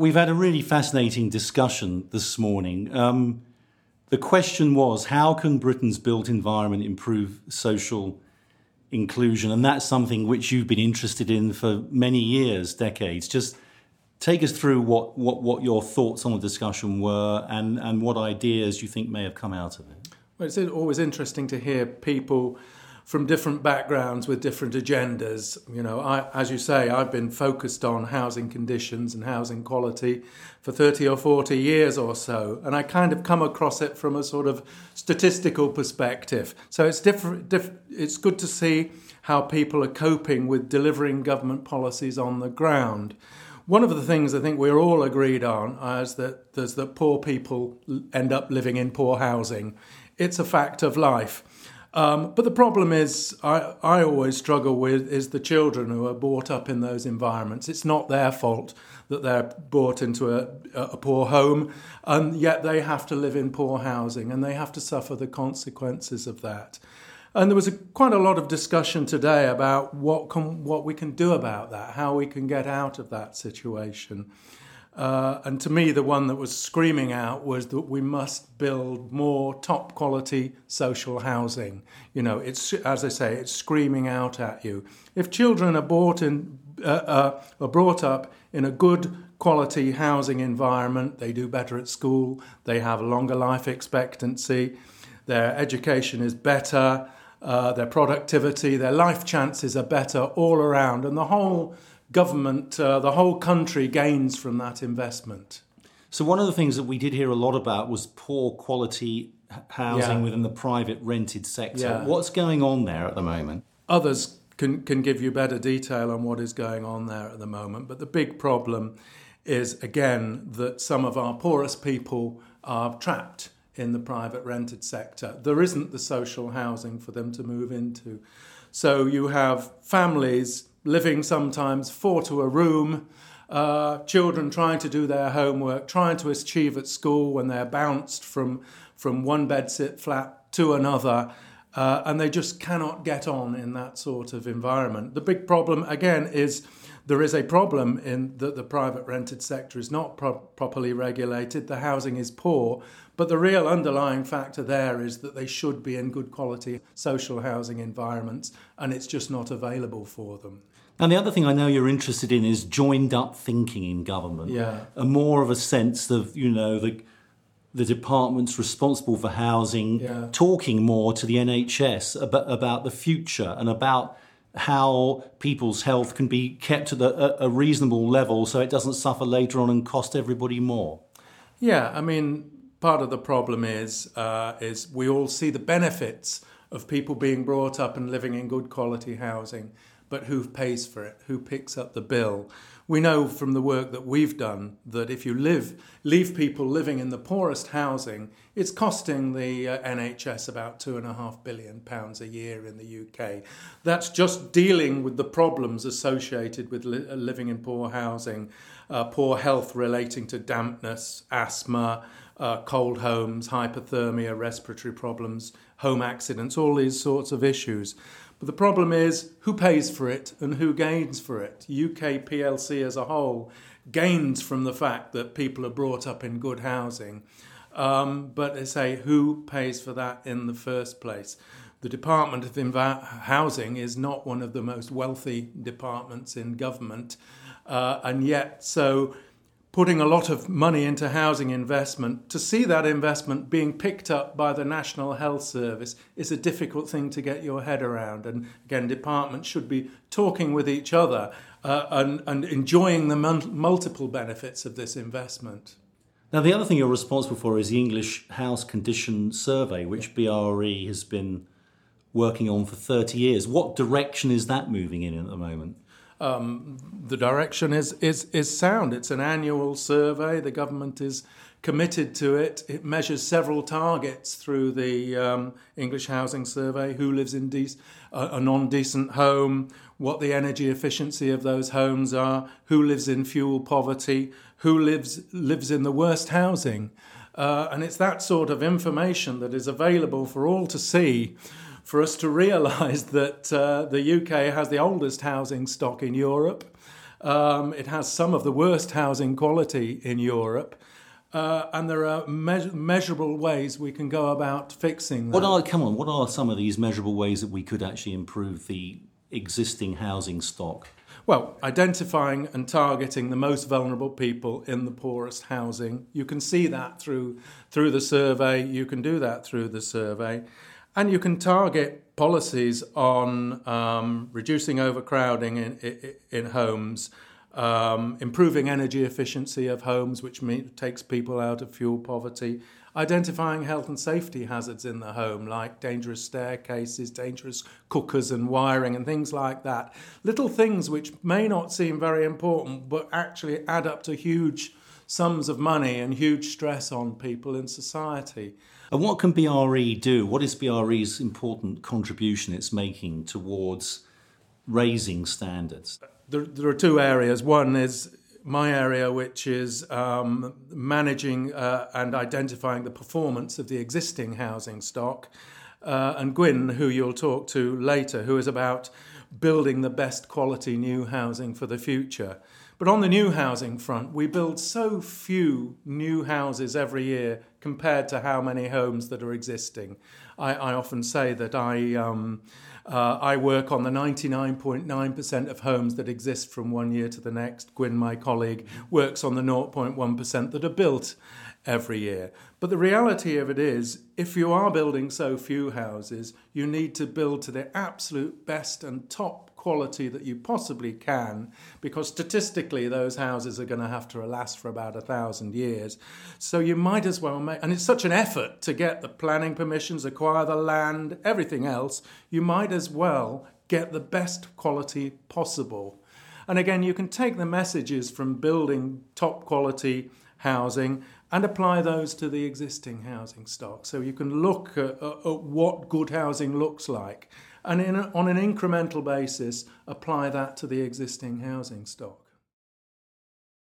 We've had a really fascinating discussion this morning. Um, the question was how can Britain's built environment improve social inclusion? And that's something which you've been interested in for many years, decades. Just take us through what, what, what your thoughts on the discussion were and, and what ideas you think may have come out of it. Well, it's always interesting to hear people from different backgrounds with different agendas. You know, I, as you say, I've been focused on housing conditions and housing quality for 30 or 40 years or so, and I kind of come across it from a sort of statistical perspective. So it's different. Diff, it's good to see how people are coping with delivering government policies on the ground. One of the things I think we're all agreed on is that is that poor people end up living in poor housing. It's a fact of life. Um, but the problem is, I, I always struggle with is the children who are brought up in those environments. It's not their fault that they're brought into a, a poor home, and yet they have to live in poor housing and they have to suffer the consequences of that. And there was a, quite a lot of discussion today about what, can, what we can do about that, how we can get out of that situation. Uh, and to me, the one that was screaming out was that we must build more top quality social housing. You know, it's as I say, it's screaming out at you. If children are brought in, uh, uh, are brought up in a good quality housing environment, they do better at school, they have a longer life expectancy, their education is better, uh, their productivity, their life chances are better all around, and the whole government, uh, the whole country gains from that investment. So, one of the things that we did hear a lot about was poor quality housing yeah. within the private rented sector. Yeah. What's going on there at the moment? Others can, can give you better detail on what is going on there at the moment, but the big problem is again that some of our poorest people are trapped in the private rented sector. There isn't the social housing for them to move into. So you have families living sometimes four to a room, uh, children trying to do their homework, trying to achieve at school when they're bounced from, from one bedsit flat to another. Uh, and they just cannot get on in that sort of environment. The big problem, again, is there is a problem in that the private rented sector is not pro- properly regulated. The housing is poor, but the real underlying factor there is that they should be in good quality social housing environments, and it's just not available for them. And the other thing I know you're interested in is joined up thinking in government. Yeah. And more of a sense of, you know, the the departments responsible for housing yeah. talking more to the NHS about, about the future and about how people's health can be kept at a, a reasonable level so it doesn't suffer later on and cost everybody more. Yeah, I mean, part of the problem is uh, is we all see the benefits of people being brought up and living in good quality housing, but who pays for it? Who picks up the bill? We know from the work that we've done that if you live leave people living in the poorest housing, it's costing the uh, NHS about two and a half billion pounds a year in the UK. That's just dealing with the problems associated with li- living in poor housing, uh, poor health relating to dampness, asthma uh, cold homes, hypothermia, respiratory problems, home accidents, all these sorts of issues. But the problem is who pays for it and who gains for it. UK PLC as a whole gains from the fact that people are brought up in good housing. Um, but they say who pays for that in the first place? The Department of Inva- Housing is not one of the most wealthy departments in government, uh, and yet so putting a lot of money into housing investment, to see that investment being picked up by the National Health Service is a difficult thing to get your head around. And again, departments should be talking with each other uh, and, and enjoying the multiple benefits of this investment. Now, the other thing you're responsible for is the English House Condition Survey, which BRE has been working on for 30 years. What direction is that moving in at the moment? Um, the direction is, is, is sound. It's an annual survey. The government is committed to it. It measures several targets through the um, English Housing Survey who lives in de- a, non decent home, what the energy efficiency of those homes are, who lives in fuel poverty, who lives, lives in the worst housing. Uh, and it's that sort of information that is available for all to see for us to realise that uh, the UK has the oldest housing stock in Europe. Um, it has some of the worst housing quality in Europe. Uh, and there are me- measurable ways we can go about fixing that. What are come on? What are some of these measurable ways that we could actually improve the existing housing stock? Well, identifying and targeting the most vulnerable people in the poorest housing. You can see that through through the survey. You can do that through the survey, and you can target policies on um, reducing overcrowding in, in, in homes um, improving energy efficiency of homes, which takes people out of fuel poverty, identifying health and safety hazards in the home, like dangerous staircases, dangerous cookers and wiring, and things like that. Little things which may not seem very important, but actually add up to huge sums of money and huge stress on people in society. And what can BRE do? What is BRE's important contribution it's making towards raising standards? there, there are two areas. One is my area, which is um, managing uh, and identifying the performance of the existing housing stock, uh, and Gwyn, who you'll talk to later, who is about building the best quality new housing for the future. But on the new housing front, we build so few new houses every year compared to how many homes that are existing. I, I often say that I. Um, uh, I work on the 99.9% of homes that exist from one year to the next. Gwyn, my colleague, works on the 0.1% that are built every year. But the reality of it is, if you are building so few houses, you need to build to the absolute best and top quality that you possibly can, because statistically those houses are going to have to last for about a thousand years. So you might as well make, and it's such an effort to get the planning permissions, acquire the land, everything else, you might as well get the best quality possible. And again, you can take the messages from building top quality housing and apply those to the existing housing stock. So you can look at, at what good housing looks like and a, on an incremental basis apply that to the existing housing stock.